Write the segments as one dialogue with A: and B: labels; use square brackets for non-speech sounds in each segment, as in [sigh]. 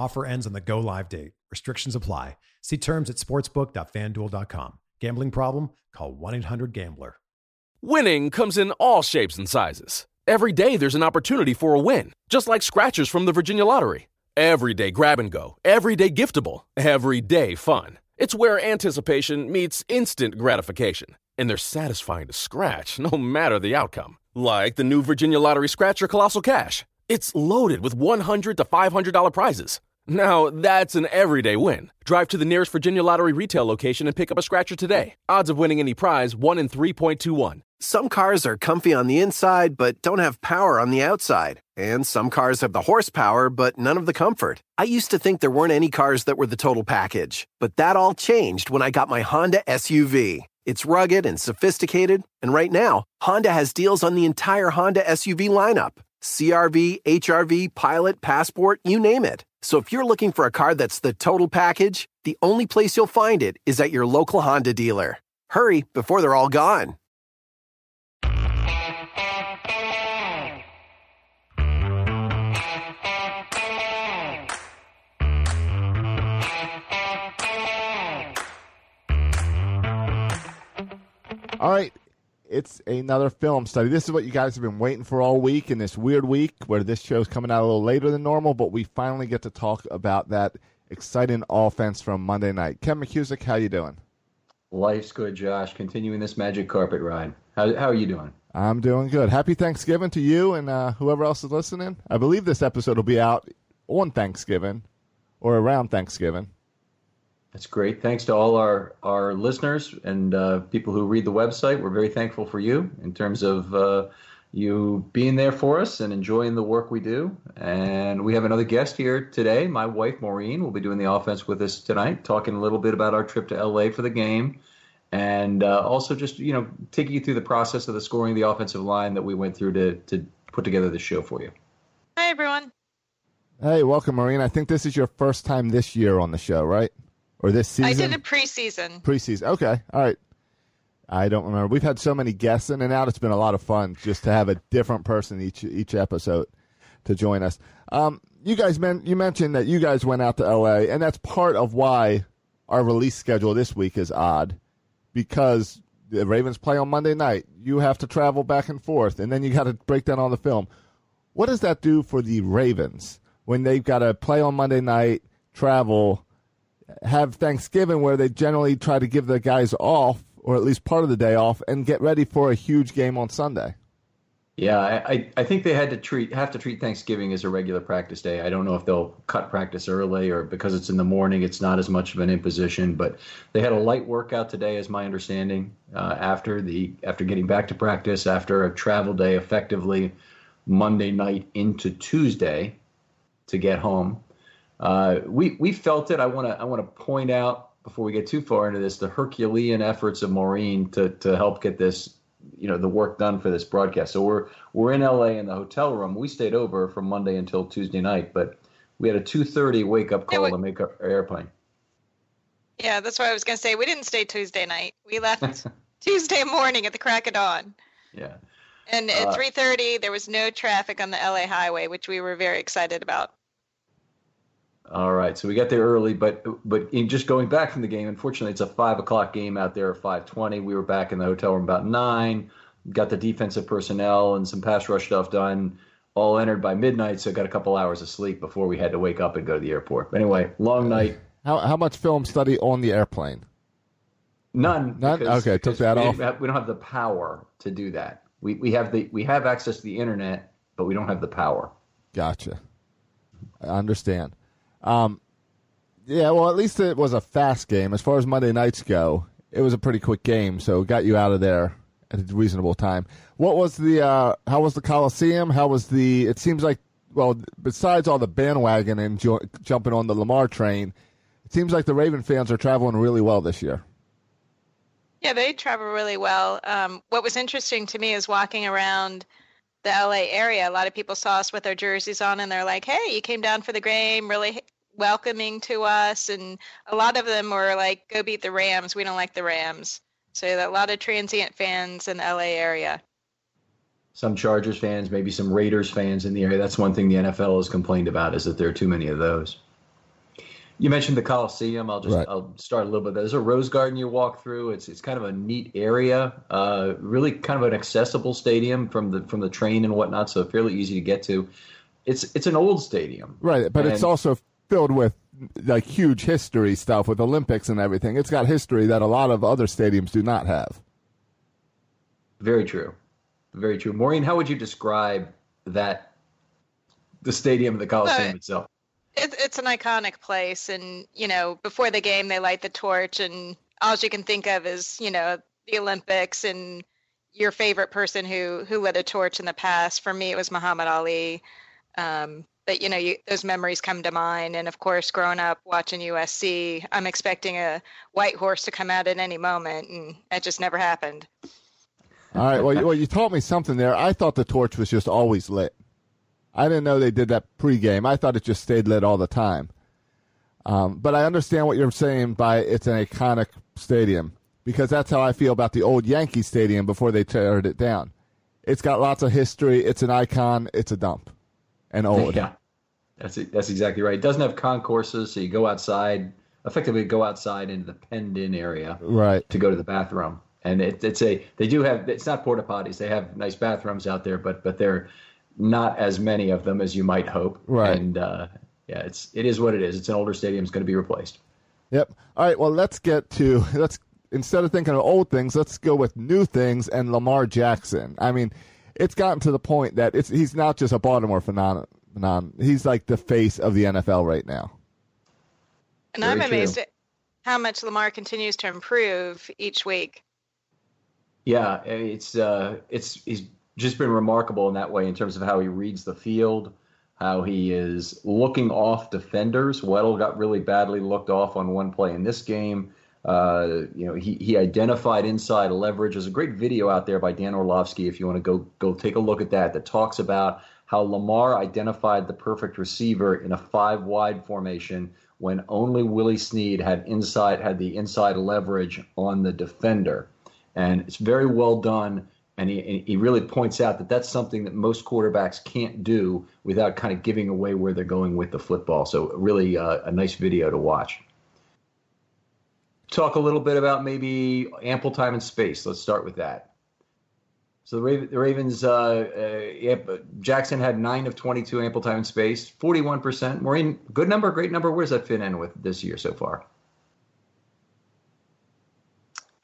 A: Offer ends on the go live date. Restrictions apply. See terms at sportsbook.fanduel.com. Gambling problem? Call 1 800 Gambler.
B: Winning comes in all shapes and sizes. Every day there's an opportunity for a win, just like scratchers from the Virginia Lottery. Every day grab and go, every day giftable, every day fun. It's where anticipation meets instant gratification, and they're satisfying to scratch no matter the outcome. Like the new Virginia Lottery Scratcher Colossal Cash. It's loaded with 100 to $500 prizes. Now, that's an everyday win. Drive to the nearest Virginia Lottery retail location and pick up a scratcher today. Odds of winning any prize 1 in 3.21.
C: Some cars are comfy on the inside but don't have power on the outside. And some cars have the horsepower but none of the comfort. I used to think there weren't any cars that were the total package, but that all changed when I got my Honda SUV. It's rugged and sophisticated, and right now, Honda has deals on the entire Honda SUV lineup. CRV, HRV, Pilot, Passport, you name it. So if you're looking for a car that's the total package, the only place you'll find it is at your local Honda dealer. Hurry before they're all gone.
D: All right, it's another film study. This is what you guys have been waiting for all week in this weird week where this show's coming out a little later than normal, but we finally get to talk about that exciting offense from Monday night. Ken McKusick, how you doing?
E: Life's good, Josh. Continuing this magic carpet ride. How, how are you doing?
D: I'm doing good. Happy Thanksgiving to you and uh, whoever else is listening. I believe this episode will be out on Thanksgiving or around Thanksgiving.
E: That's great. Thanks to all our, our listeners and uh, people who read the website. We're very thankful for you in terms of uh, you being there for us and enjoying the work we do. And we have another guest here today. My wife, Maureen, will be doing the offense with us tonight, talking a little bit about our trip to LA for the game. And uh, also just, you know, taking you through the process of the scoring the offensive line that we went through to, to put together this show for you.
F: Hi, everyone.
D: Hey, welcome, Maureen. I think this is your first time this year on the show, right? Or this season?
F: I did a preseason.
D: Preseason. Okay. All right. I don't remember. We've had so many guests in and out. It's been a lot of fun just to have a different person each each episode to join us. Um, you guys men, you mentioned that you guys went out to L.A. and that's part of why our release schedule this week is odd because the Ravens play on Monday night. You have to travel back and forth, and then you got to break down all the film. What does that do for the Ravens when they've got to play on Monday night, travel, have Thanksgiving where they generally try to give the guys off, or at least part of the day off, and get ready for a huge game on Sunday?
E: Yeah, I, I think they had to treat have to treat Thanksgiving as a regular practice day. I don't know if they'll cut practice early or because it's in the morning, it's not as much of an imposition. But they had a light workout today, is my understanding. Uh, after the after getting back to practice after a travel day, effectively Monday night into Tuesday to get home. Uh, we we felt it. I want to I want to point out before we get too far into this the Herculean efforts of Maureen to to help get this you know the work done for this broadcast. So we're we're in LA in the hotel room. We stayed over from Monday until Tuesday night, but we had a 2:30 wake up call yeah, we, to make our, airplane.
F: Yeah, that's what I was gonna say. We didn't stay Tuesday night. We left [laughs] Tuesday morning at the crack of dawn.
E: Yeah.
F: And at uh, 3:30 there was no traffic on the LA highway, which we were very excited about.
E: All right, so we got there early, but but in just going back from the game, unfortunately, it's a five o'clock game out there at five twenty. We were back in the hotel room about nine. Got the defensive personnel and some pass rush stuff done. All entered by midnight, so got a couple hours of sleep before we had to wake up and go to the airport. Anyway, long night.
D: How how much film study on the airplane?
E: None.
D: None.
E: Because,
D: okay, took that off.
E: we don't have the power to do that. We we have the we have access to the internet, but we don't have the power.
D: Gotcha. I understand. Um, yeah, well, at least it was a fast game. As far as Monday nights go, it was a pretty quick game, so got you out of there at a reasonable time. What was the? Uh, how was the Coliseum? How was the? It seems like well, besides all the bandwagon and jo- jumping on the Lamar train, it seems like the Raven fans are traveling really well this year.
F: Yeah, they travel really well. Um, what was interesting to me is walking around the LA area. A lot of people saw us with our jerseys on and they're like, hey, you came down for the game, really welcoming to us. And a lot of them were like, go beat the Rams. We don't like the Rams. So a lot of transient fans in the LA area.
E: Some Chargers fans, maybe some Raiders fans in the area. That's one thing the NFL has complained about is that there are too many of those. You mentioned the Coliseum. I'll just right. I'll start a little bit. There's a rose garden you walk through. It's it's kind of a neat area. Uh, really kind of an accessible stadium from the from the train and whatnot. So fairly easy to get to. It's it's an old stadium,
D: right? But and, it's also filled with like huge history stuff with Olympics and everything. It's got history that a lot of other stadiums do not have.
E: Very true, very true. Maureen, how would you describe that the stadium, the Coliseum uh, itself?
F: It, it's an iconic place, and you know, before the game, they light the torch, and all you can think of is you know the Olympics and your favorite person who who lit a torch in the past. For me, it was Muhammad Ali. Um, but you know, you, those memories come to mind, and of course, growing up watching USC, I'm expecting a white horse to come out at any moment, and that just never happened.
D: All right. Well, you, well, you taught me something there. I thought the torch was just always lit. I didn't know they did that pregame. I thought it just stayed lit all the time. Um, but I understand what you're saying by it's an iconic stadium because that's how I feel about the old Yankee Stadium before they teared it down. It's got lots of history. It's an icon. It's a dump and old.
E: Yeah, that's that's exactly right. It doesn't have concourses, so you go outside, effectively go outside into the penned-in area,
D: right,
E: to go to the bathroom. And it, it's a they do have it's not porta potties. They have nice bathrooms out there, but but they're not as many of them as you might hope.
D: Right.
E: And uh, yeah, it's it is what it is. It's an older stadium. It's going to be replaced.
D: Yep. All right. Well, let's get to let's instead of thinking of old things, let's go with new things and Lamar Jackson. I mean, it's gotten to the point that it's he's not just a Baltimore phenomenon. He's like the face of the NFL right now.
F: And Very I'm amazed true. at how much Lamar continues to improve each week.
E: Yeah, it's uh, it's he's just been remarkable in that way in terms of how he reads the field, how he is looking off defenders. Weddle got really badly looked off on one play in this game. Uh, you know, he, he identified inside leverage. There's a great video out there by Dan Orlovsky if you want to go go take a look at that that talks about how Lamar identified the perfect receiver in a five wide formation when only Willie Snead had inside had the inside leverage on the defender. And it's very well done and he, he really points out that that's something that most quarterbacks can't do without kind of giving away where they're going with the football. So really uh, a nice video to watch. talk a little bit about maybe ample time and space. Let's start with that. So the, Raven, the Ravens, uh, uh, Jackson had nine of 22 ample time and space, 41%. Maureen, good number, great number. Where does that fit in with this year so far?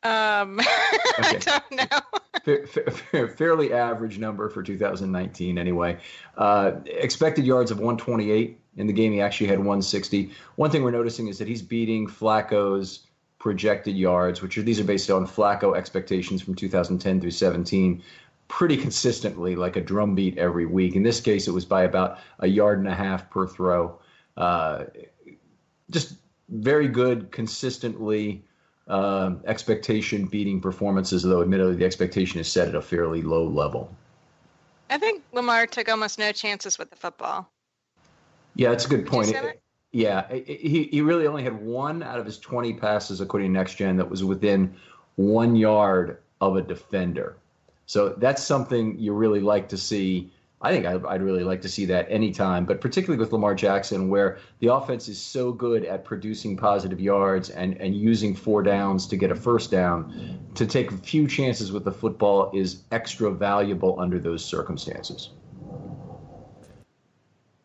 F: Um, [laughs] I don't know.
E: fair, fair, fairly average number for 2019, anyway. Uh, expected yards of 128 in the game. He actually had 160. One thing we're noticing is that he's beating Flacco's projected yards, which are these are based on Flacco expectations from 2010 through 17, pretty consistently, like a drumbeat every week. In this case, it was by about a yard and a half per throw. Uh, just very good, consistently uh, expectation beating performances, though admittedly the expectation is set at a fairly low level.
F: I think Lamar took almost no chances with the football.
E: Yeah, that's a good point. yeah, he, he really only had one out of his 20 passes, according to Next Gen, that was within one yard of a defender. So that's something you really like to see I think I'd, really like to see that anytime, but particularly with Lamar Jackson, where the offense is so good at producing positive yards and, and using four downs to get a first down, to take a few chances with the football is extra valuable under those circumstances.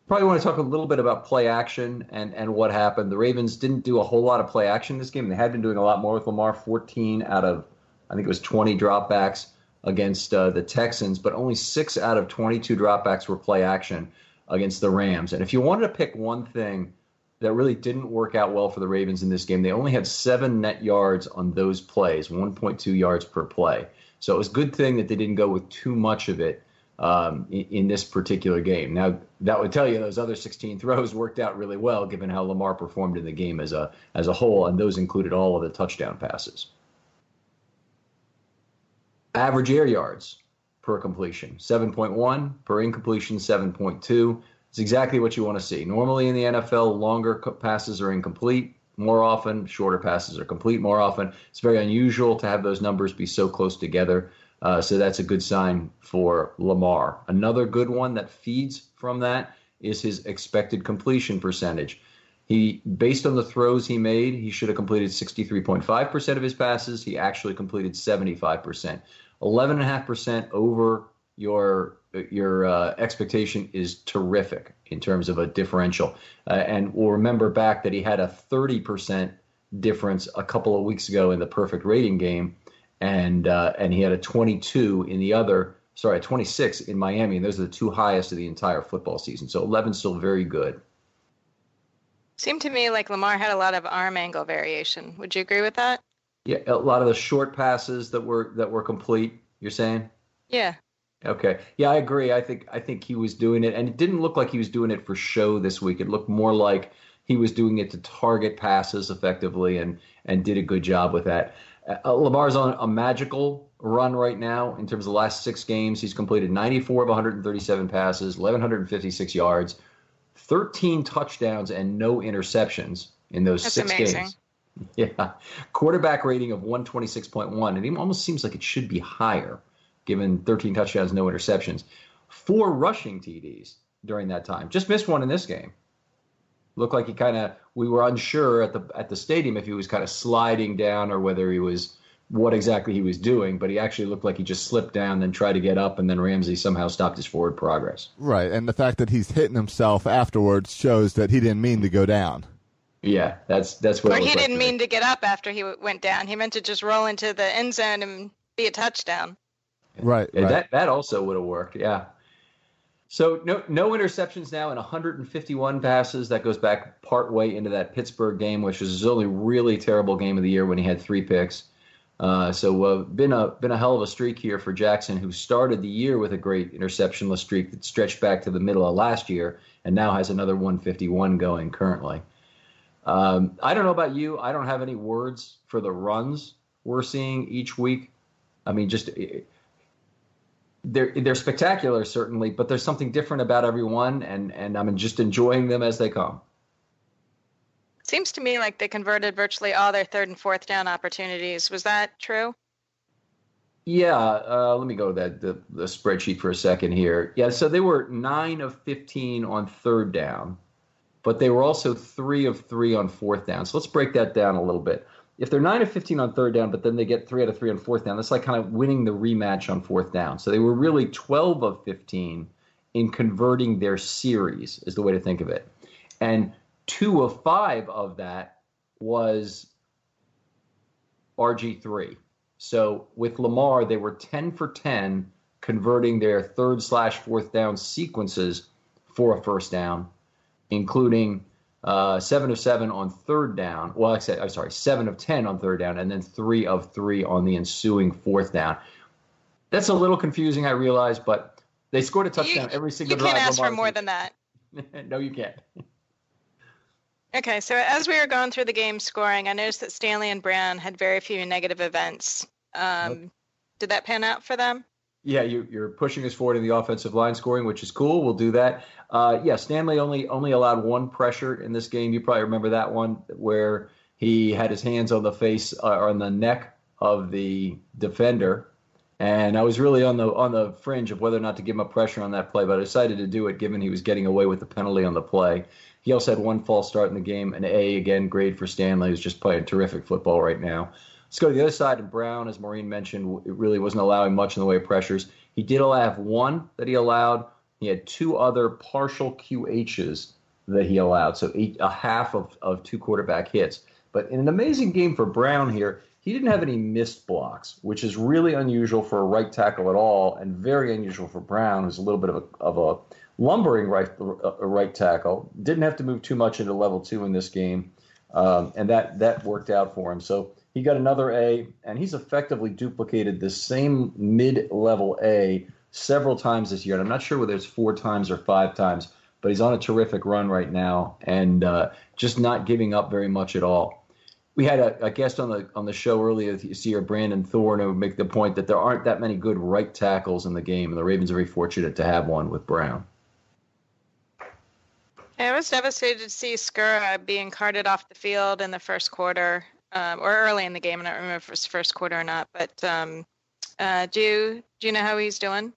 E: Probably want to talk a little bit about play action and, and what happened. The Ravens didn't do a whole lot of play action this game. They had been doing a lot more with Lamar, 14 out of, I think it was 20 dropbacks against uh, the Texans, but only six out of 22 dropbacks were play action against the Rams. And if you wanted to pick one thing that really didn't work out well for the Ravens in this game, they only had seven net yards on those plays, 1.2 yards per play. So it was a good thing that they didn't go with too much of it um, in, in, this particular game. Now that would tell you those other 16 throws worked out really well, given how Lamar performed in the game as a as a whole, and those included all of the touchdown passes. Average air yards per completion, 7.1, per incompletion, 7.2. It's exactly what you want to see. Normally in the NFL, longer passes are incomplete more often, shorter passes are complete more often. It's very unusual to have those numbers be so close together. Uh, so that's a good sign for Lamar. Another good one that feeds from that is his expected completion percentage. He, based on the throws he made, he should have completed 63.5% of his passes. He actually completed 75%. 11.5% over your your uh, expectation is terrific in terms of a differential. Uh, and we'll remember back that he had a 30% difference a couple of weeks ago in the perfect rating game, and uh, and he had a 22 in the other. Sorry, a 26 in Miami, and those are the two highest of the entire football season. So 11 still very good.
F: Seemed to me like Lamar had a lot of arm angle variation. Would you agree with that?
E: Yeah, a lot of the short passes that were that were complete. You're saying?
F: Yeah.
E: Okay. Yeah, I agree. I think I think he was doing it, and it didn't look like he was doing it for show this week. It looked more like he was doing it to target passes effectively, and and did a good job with that. Uh, Lamar's on a magical run right now in terms of the last six games. He's completed 94 of 137 passes, 1156 yards, 13 touchdowns, and no interceptions in those
F: That's
E: six
F: amazing.
E: games. [laughs] Yeah. Quarterback rating of 126.1. And it almost seems like it should be higher, given 13 touchdowns, no interceptions. Four rushing TDs during that time. Just missed one in this game. Looked like he kind of we were unsure at the at the stadium if he was kind of sliding down or whether he was what exactly he was doing, but he actually looked like he just slipped down, then tried to get up, and then Ramsey somehow stopped his forward progress.
D: Right, and the fact that he's hitting himself afterwards shows that he didn't mean to go down.
E: Yeah, that's that's what.
F: Or he
E: like
F: didn't
E: to
F: mean
E: me.
F: to get up after he went down. He meant to just roll into the end zone and be a touchdown.
D: Right,
E: Yeah,
D: right.
E: That that also would have worked. Yeah. So no no interceptions now in 151 passes. That goes back part way into that Pittsburgh game, which was his only really terrible game of the year when he had three picks. Uh, so uh, been a been a hell of a streak here for Jackson, who started the year with a great interceptionless streak that stretched back to the middle of last year, and now has another 151 going currently. Um, I don't know about you. I don't have any words for the runs we're seeing each week. I mean, just they're they're spectacular certainly, but there's something different about every one, and and I'm just enjoying them as they come.
F: Seems to me like they converted virtually all their third and fourth down opportunities. Was that true?
E: Yeah, uh, let me go to that the, the spreadsheet for a second here. Yeah, so they were nine of fifteen on third down, but they were also three of three on fourth down. So let's break that down a little bit. if they're nine of fifteen on third down, but then they get three out of three on fourth down, that's like kind of winning the rematch on fourth down. So they were really twelve of fifteen in converting their series, is the way to think of it. And two of five of that was RG3. So with Lamar, they were 10 for 10 converting their third slash fourth down sequences for a first down, including uh, seven of seven on third down. Well, I said, I'm sorry, seven of 10 on third down, and then three of three on the ensuing fourth down. That's a little confusing, I realize, but they scored a touchdown
F: you,
E: every single drive.
F: You can't ask for more than that. [laughs]
E: no, you can't.
F: Okay, so as we were going through the game scoring, I noticed that Stanley and Brown had very few negative events. Um, Did that pan out for them?
E: Yeah, you, are pushing us forward in the offensive line scoring, which is cool. We'll do that. Uh, yeah, Stanley only only allowed one pressure in this game. You probably remember that one where he had his hands on the face uh, or on the neck of the defender, and I was really on the on the fringe of whether or not to give him a pressure on that play, but I decided to do it given he was getting away with the penalty on the play. He also had one false start in the game, an A again grade for Stanley, who's just playing terrific football right now. Let's go to the other side. And Brown, as Maureen mentioned, it really wasn't allowing much in the way of pressures. He did have one that he allowed. He had two other partial QHs that he allowed, so eight, a half of, of two quarterback hits. But in an amazing game for Brown here, he didn't have any missed blocks, which is really unusual for a right tackle at all, and very unusual for Brown, who's a little bit of a, of a lumbering right, a right tackle. Didn't have to move too much into level two in this game, um, and that that worked out for him. So he got another A, and he's effectively duplicated the same mid-level A several times this year. And I'm not sure whether it's four times or five times, but he's on a terrific run right now, and uh, just not giving up very much at all. We had a, a, guest on the on the show earlier this year, Brandon Thorn, who would make the point that there aren't that many good right tackles in the game, and the Ravens are very fortunate to have one with Brown.
F: I was devastated to see Skura being carted off the field in the first quarter um, or early in the game. I don't remember if it was first quarter or not. But um, uh, do you do you know how he's doing?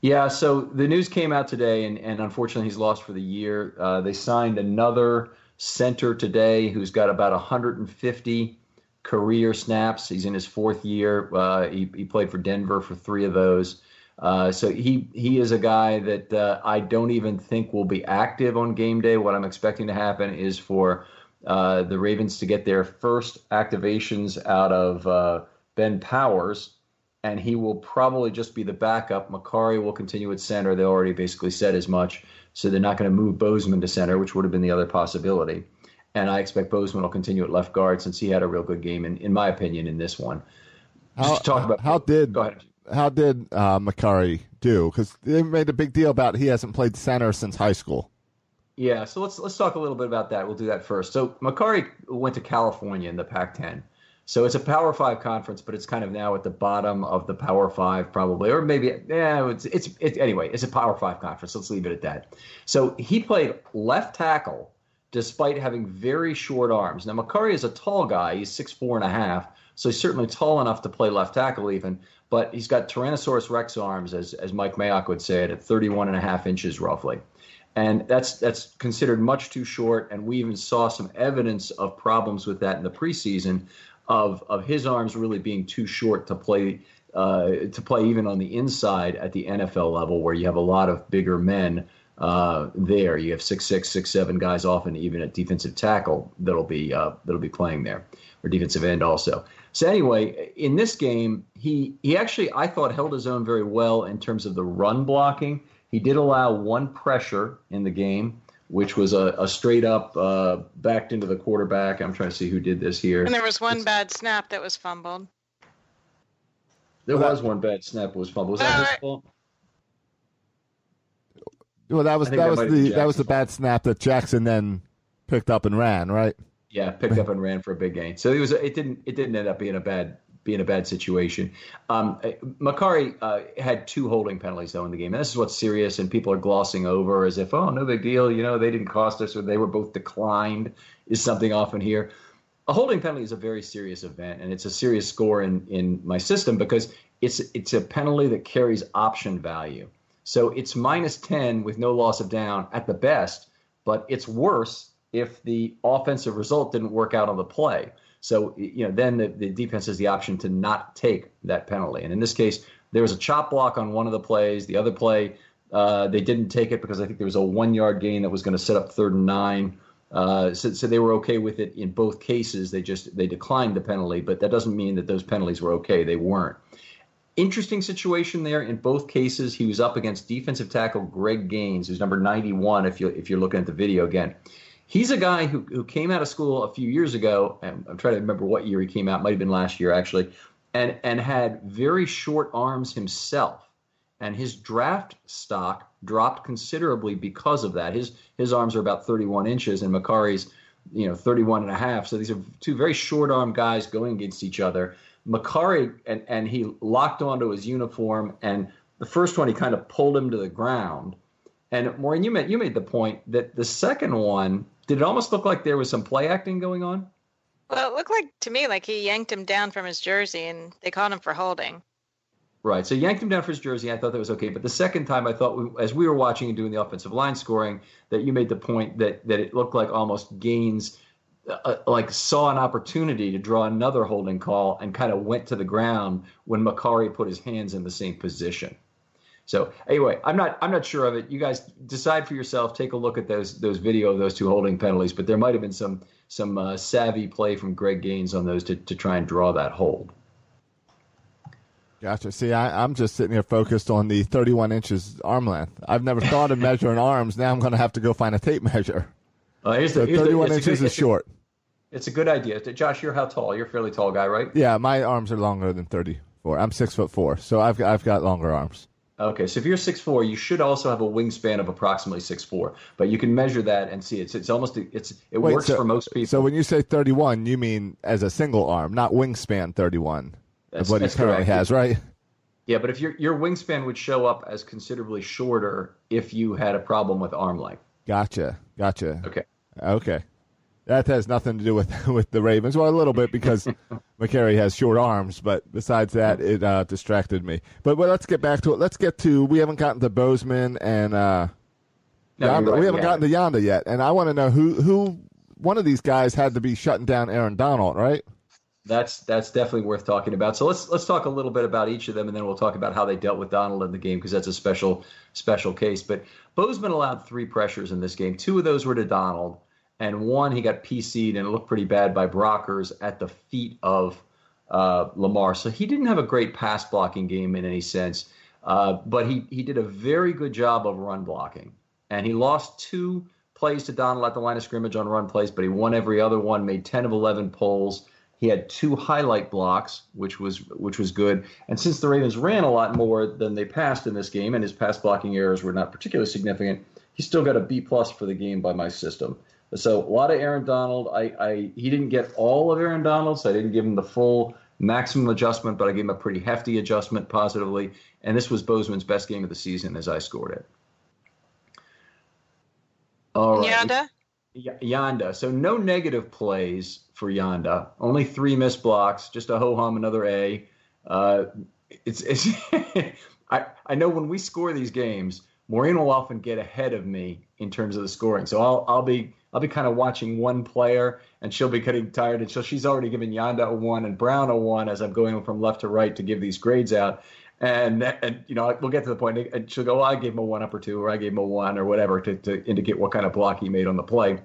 E: Yeah, so the news came out today, and, and unfortunately, he's lost for the year. Uh, they signed another center today who's got about 150 career snaps. He's in his fourth year. Uh, he, he played for Denver for three of those. Uh, so he he is a guy that uh, I don't even think will be active on game day. What I'm expecting to happen is for uh, the Ravens to get their first activations out of uh, Ben Powers, and he will probably just be the backup. Mekari will continue at center. They already basically said as much, so they're not going to move Bozeman to center, which would have been the other possibility. And I expect Bozeman will continue at left guard since he had a real good game, in, in my opinion, in this one.
D: How, talk about how did go ahead how did uh, do? Because they made a big deal about he hasn't played center since high school.
E: Yeah, so let's let's talk a little bit about that. We'll do that first. So Mekari went to California in the Pac-10. So it's a Power Five conference, but it's kind of now at the bottom of the Power Five, probably, or maybe yeah. It's it's it, anyway. It's a Power Five conference. Let's leave it at that. So he played left tackle despite having very short arms. Now Mekari is a tall guy. He's six four and a half, so he's certainly tall enough to play left tackle even but he's got Tyrannosaurus Rex arms, as, as Mike Mayock would say it, at 31 and a half inches roughly. And that's that's considered much too short. And we even saw some evidence of problems with that in the preseason, of of his arms really being too short to play uh, to play even on the inside at the NFL level, where you have a lot of bigger men uh, there. You have six six six seven guys often even at defensive tackle that'll be uh, that'll be playing there, or defensive end also. So anyway, in this game, he he actually I thought held his own very well in terms of the run blocking. He did allow one pressure in the game, which was a, a straight up uh, backed into the quarterback. I'm trying to see who did this here.
F: And there was one it's, bad snap that was fumbled.
E: There was one bad snap that was fumbled. Was that his fault?
D: Well, that was that, that was the that was the bad snap that Jackson then picked up and ran, right?
E: Yeah, picked up and ran for a big gain. So it was it didn't it didn't end up being a bad being a bad situation. Um, Mekari uh, had two holding penalties though in the game, and this is what's serious, and people are glossing over as if oh no big deal, you know they didn't cost us or they were both declined is something often here. A holding penalty is a very serious event, and it's a serious score in in my system because it's it's a penalty that carries option value. So it's minus ten with no loss of down at the best, but it's worse if the offensive result didn't work out on the play. So you know, then the, the defense has the option to not take that penalty. And in this case, there was a chop block on one of the plays. The other play, uh, they didn't take it because I think there was a one yard gain that was going to set up third and nine. Uh, so, so they were okay with it in both cases. They just they declined the penalty, but that doesn't mean that those penalties were okay. They weren't. Interesting situation there in both cases. He was up against defensive tackle Greg Gaines, who's number 91. If you if you're looking at the video again, he's a guy who who came out of school a few years ago. And I'm trying to remember what year he came out. Might have been last year actually, and and had very short arms himself. And his draft stock dropped considerably because of that. His his arms are about 31 inches, and Mekari's you know 31 and a half. So these are two very short arm guys going against each other. Mekari and, and he locked onto his uniform, and the first one he kind of pulled him to the ground. And Maureen, you made you made the point that the second one did it almost look like there was some play acting going on.
F: Well, it looked like to me like he yanked him down from his jersey, and they caught him for holding.
E: Right. So yanked him down for his jersey. I thought that was okay. But the second time, I thought we, as we were watching and doing the offensive line scoring, that you made the point that that it looked like almost Gaines uh, like saw an opportunity to draw another holding call and kind of went to the ground when Mekari put his hands in the same position. So anyway, I'm not I'm not sure of it. You guys decide for yourself. Take a look at those those video of those two holding penalties. But there might have been some some uh, savvy play from Greg Gaines on those to to try and draw that hold.
D: Gotcha. See, I, am just sitting here focused on the 31 inches arm length. I've never thought of measuring arms. Now I'm going to have to go find a tape measure.
E: Uh, here's
D: so
E: the, here's
D: 31
E: the,
D: inches
E: good,
D: is short.
E: It's a good idea. Josh, you're how tall? You're a fairly tall guy, right?
D: Yeah, my arms are longer than 34. I'm six foot four, so I've got, I've got longer arms.
E: Okay, so if you're six four, you should also have a wingspan of approximately six four. But you can measure that and see it's it's almost it's it
D: Wait,
E: works
D: so,
E: for most people.
D: So when you say 31, you mean as a single arm, not wingspan 31.
E: That's,
D: what he currently
E: correct.
D: has, right?
E: Yeah, but if your your wingspan would show up as considerably shorter if you had a problem with arm length.
D: Gotcha, gotcha.
E: Okay.
D: Okay. That has nothing to do with [laughs] with the Ravens. Well, a little bit because [laughs] Mekari has short arms, but besides that, it uh, distracted me. But well, let's get back to it. Let's get to we haven't gotten to Bozeman and uh,
E: No,
D: Yonda.
E: right,
D: we haven't
E: we
D: gotten to Yonda yet, and I want to know who who one of these guys had to be shutting down Aaron Donald, right?
E: That's that's definitely worth talking about. So let's let's talk a little bit about each of them, and then we'll talk about how they dealt with Donald in the game because that's a special special case. But Bozeman allowed three pressures in this game. Two of those were to Donald, and one he got PC'd and it looked pretty bad by Brockers at the feet of uh, Lamar. So he didn't have a great pass blocking game in any sense, uh, but he he did a very good job of run blocking, and he lost two plays to Donald at the line of scrimmage on run plays, but he won every other one, made ten of eleven pulls. He had two highlight blocks, which was which was good. And since the Ravens ran a lot more than they passed in this game, and his pass blocking errors were not particularly significant, he still got a B plus for the game by my system. So a lot of Aaron Donald. I, I he didn't get all of Aaron Donald, so I didn't give him the full maximum adjustment, but I gave him a pretty hefty adjustment positively. And this was Bozeman's best game of the season as I scored it. All right.
F: Yanda?
E: Y- Yonda. So no negative plays for Yanda. Only three missed blocks. Just a ho hum, another A. Uh, it's it's. [laughs] I I know when we score these games, Maureen will often get ahead of me in terms of the scoring. So I'll I'll be I'll be kind of watching one player, and she'll be getting tired, and so she's already given Yanda a one and Brown a one as I'm going from left to right to give these grades out. And, and you know we'll get to the point, and she'll go, well, I gave him a one up or two, or I gave him a one or whatever to, to indicate what kind of block he made on the play.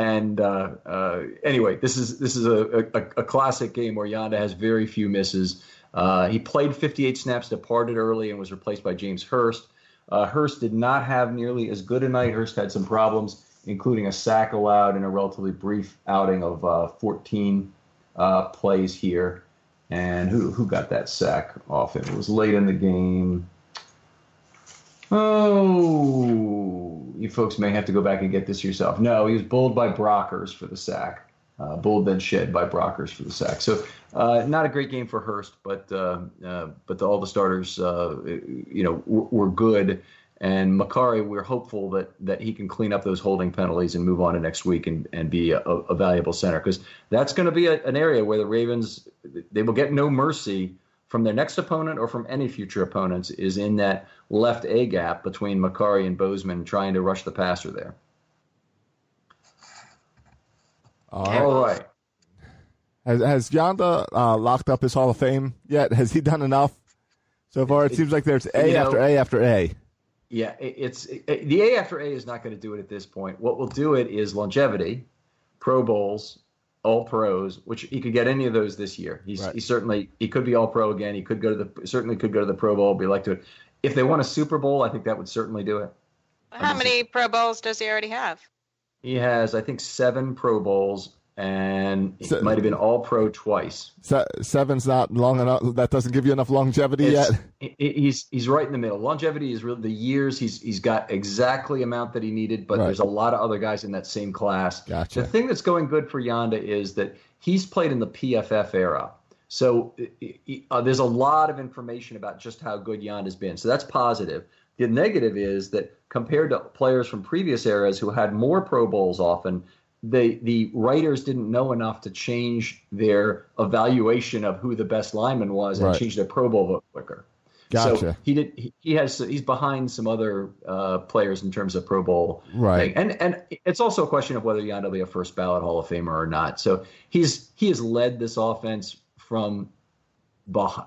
E: And uh, uh, anyway, this is this is a, a, a classic game where Yanda has very few misses. Uh, he played 58 snaps, departed early, and was replaced by James Hurst. Uh, Hurst did not have nearly as good a night. Hurst had some problems, including a sack allowed in a relatively brief outing of uh, 14 uh, plays here. And who who got that sack off him? It was late in the game. Oh, you folks may have to go back and get this yourself. No, he was bulled by Brockers for the sack. Uh, bulled then shed by Brockers for the sack. So uh, not a great game for Hurst, but uh, uh but the, all the starters, uh, you know, were, were good. And Mekari, we're hopeful that that he can clean up those holding penalties and move on to next week and, and be a, a valuable center because that's going to be a, an area where the Ravens they will get no mercy from their next opponent or from any future opponents is in that left A gap between Mekari and Bozeman trying to rush the passer there.
D: All right.
E: All right.
D: Has, has Yanda uh, locked up his Hall of Fame yet? Has he done enough so far? It, it seems like there's A after know, A after A.
E: Yeah, it, it's it, the A after A is not going to do it at this point. What will do it is longevity, Pro Bowls, All Pros, which he could get any of those this year. He's right. he certainly he could be All Pro again. He could go to the certainly could go to the Pro Bowl. Be like to it. If they won a Super Bowl, I think that would certainly do it.
F: How many Pro Bowls does he already have?
E: He has, I think, seven Pro Bowls, and he so, might have been All Pro twice.
D: seven's not long enough. That doesn't give you enough longevity
E: it's,
D: yet. [laughs]
E: He's he's right in the middle. Longevity is really the years. He's he's got exactly amount that he needed, but right. there's a lot of other guys in that same class.
D: Gotcha.
E: The thing that's going good for Yanda is that he's played in the PFF era. So uh, there's a lot of information about just how good Yanda's been. So that's positive. The negative is that compared to players from previous eras who had more Pro Bowls often, the the writers didn't know enough to change their evaluation of who the best lineman was and right. change their Pro Bowl vote quicker.
D: Gotcha.
E: So he did. He, he has. He's behind some other uh, players in terms of Pro Bowl.
D: Right.
E: Thing. And and it's also a question of whether Yanda will be a first ballot Hall of Famer or not. So he's he has led this offense from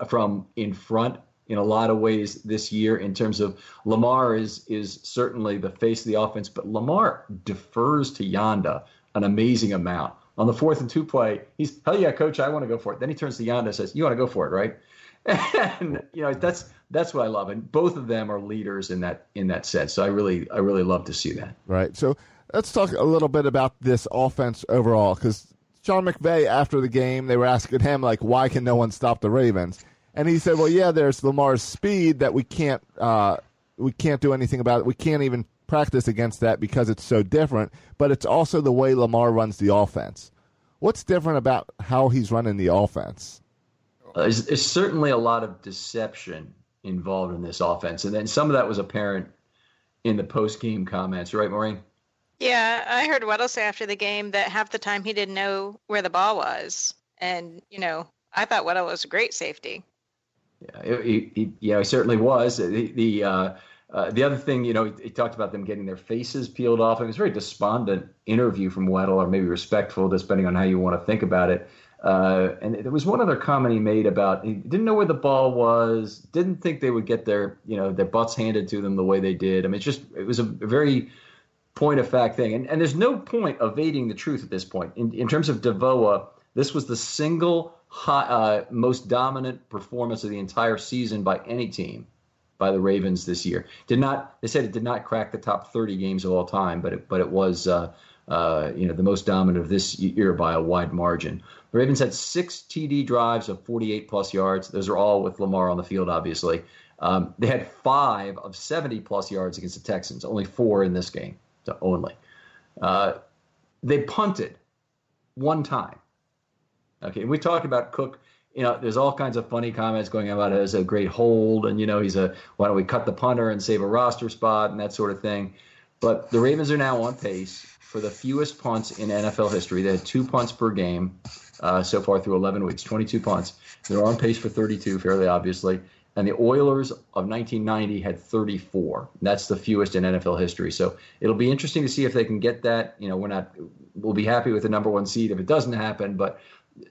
E: from in front in a lot of ways this year in terms of Lamar is is certainly the face of the offense, but Lamar defers to Yanda an amazing amount. On the fourth and two play, he's hell yeah, coach, I want to go for it. Then he turns to Yanda and says, You want to go for it, right? [laughs] And you know, that's that's what I love. And both of them are leaders in that in that sense. So I really I really love to see that.
D: Right. So let's talk a little bit about this offense overall, because Sean McVay after the game, they were asking him like, why can no one stop the Ravens? And he said, "Well, yeah, there's Lamar's speed that we can't uh, we can't do anything about it. We can't even practice against that because it's so different. But it's also the way Lamar runs the offense. What's different about how he's running the offense?"
E: Uh, there's, there's certainly a lot of deception involved in this offense, and then some of that was apparent in the post game comments, right, Maureen?
F: Yeah, I heard Weddle say after the game that half the time he didn't know where the ball was, and you know, I thought Weddle was a great safety.
E: Yeah, he, he, yeah, he certainly was. The the, uh, uh, the other thing, you know, he, he, talked about them getting their faces peeled off. It was a very despondent interview from Weddle, or maybe respectful, depending on how you want to think about it. Uh, and there was one other comment he made about he didn't know where the ball was, didn't think they would get their you know their butts handed to them the way they did. I mean, it's just it was a very point of fact thing, and and there's no point evading the truth at this point. In in terms of DVOA, this was the single high, uh, most dominant performance of the entire season by any team by the Ravens this year. Did not they said it did not crack the top 30 games of all time, but it, but it was uh, uh, you know the most dominant of this year by a wide margin. The Ravens had six TD drives of 48 plus yards. Those are all with Lamar on the field, obviously. Um, they had five of 70 plus yards against the Texans. Only four in this game, so only. Uh, they punted one time. Okay, we talked about Koch. You know, there's all kinds of funny comments going about it as a great hold, and you know, he's a why don't we cut the punter and save a roster spot and that sort of thing. But the Ravens are now on pace for the fewest punts in NFL history. They had two punts per game uh, so far through 11 weeks, 22 punts. They're on pace for 32, fairly obviously. And the Oilers of 1990 had 34. That's the fewest in NFL history. So it'll be interesting to see if they can get that. You know, we're not, we'll be happy with the number one seed if it doesn't happen, but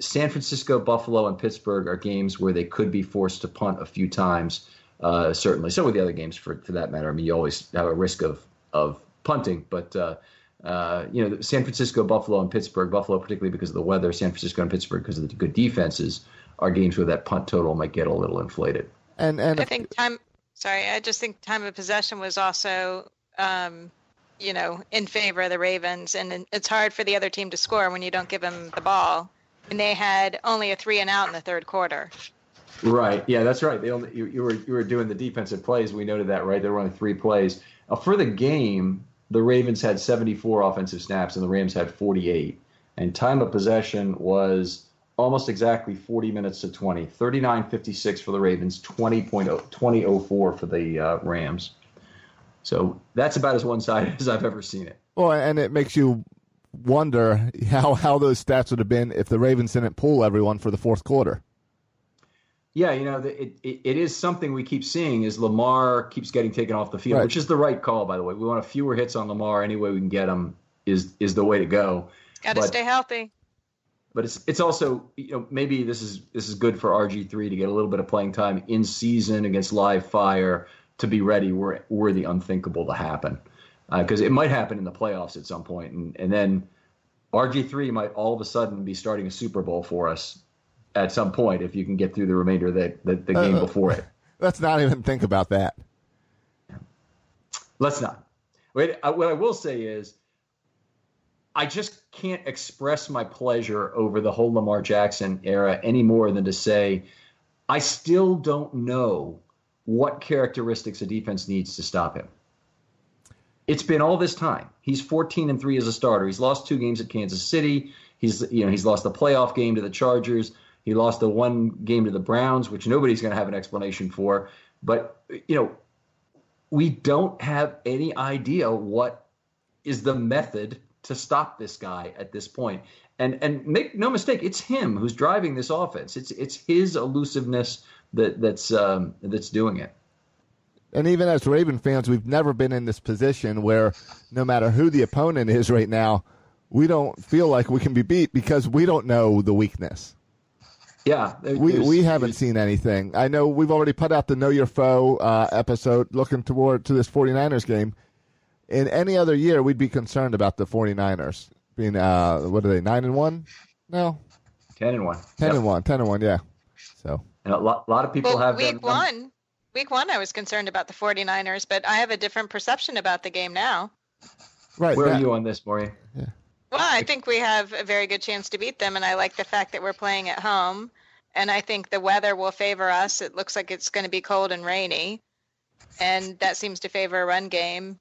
E: San Francisco, Buffalo, and Pittsburgh are games where they could be forced to punt a few times. Uh, certainly, so with the other games for for that matter. I mean, you always have a risk of of punting, but uh, uh, you know, San Francisco, Buffalo, and Pittsburgh. Buffalo, particularly because of the weather. San Francisco and Pittsburgh because of the good defenses. Are games where that punt total might get a little inflated.
D: And and
F: I think time. Sorry, I just think time of possession was also. Um, you know, in favor of the Ravens, and it's hard for the other team to score when you don't give them the ball and they had only a three and out in the third quarter.
E: Right. Yeah, that's right. They only you, you were you were doing the defensive plays. We noted that, right? There were only three plays. Uh, for the game, the Ravens had 74 offensive snaps and the Rams had 48. And time of possession was almost exactly 40 minutes to 20. 39.56 for the Ravens, 20.0 20.04 for the uh, Rams. So that's about as one-sided [laughs] as I've ever seen it.
D: Well, and it makes you wonder how, how those stats would have been if the Ravens didn't pull everyone for the fourth quarter.
E: Yeah, you know, it, it, it is something we keep seeing is Lamar keeps getting taken off the field, right. which is the right call, by the way. We want fewer hits on Lamar any way we can get him is is the way to go.
F: Got to stay healthy.
E: but it's it's also you know maybe this is this is good for RG three to get a little bit of playing time in season against live fire to be ready were were the unthinkable to happen because uh, it might happen in the playoffs at some point and and then RG three might all of a sudden be starting a Super Bowl for us at some point if you can get through the remainder of the the, the game uh, before it. [laughs]
D: Let's not even think about that.
E: Let's not. Wait, what I will say is I just can't express my pleasure over the whole Lamar Jackson era any more than to say I still don't know what characteristics a defense needs to stop him. It's been all this time. He's 14 and 3 as a starter. He's lost two games at Kansas City. He's you know, he's lost the playoff game to the Chargers. He lost the one game to the Browns, which nobody's going to have an explanation for. But you know, we don't have any idea what is the method to stop this guy at this point. And and make no mistake, it's him who's driving this offense. It's it's his elusiveness that that's um, that's doing it.
D: And even as Raven fans, we've never been in this position where no matter who the opponent is right now, we don't feel like we can be beat because we don't know the weakness.
E: Yeah,
D: we we haven't seen anything. I know we've already put out the Know Your Foe uh, episode looking toward to this 49ers game in any other year, we'd be concerned about the 49ers being, uh, what are they, 9 and 1 now?
E: 10 and 1.
D: 10 yep. and 1. 10 and 1, yeah. So.
E: And a lot, a lot of people
F: well,
E: have
F: week them, one. Week one, I was concerned about the 49ers, but I have a different perception about the game now.
D: Right.
E: Where that, are you on this, Maureen?
D: Yeah.
F: Well, I think we have a very good chance to beat them, and I like the fact that we're playing at home. And I think the weather will favor us. It looks like it's going to be cold and rainy, and that seems to favor a run game.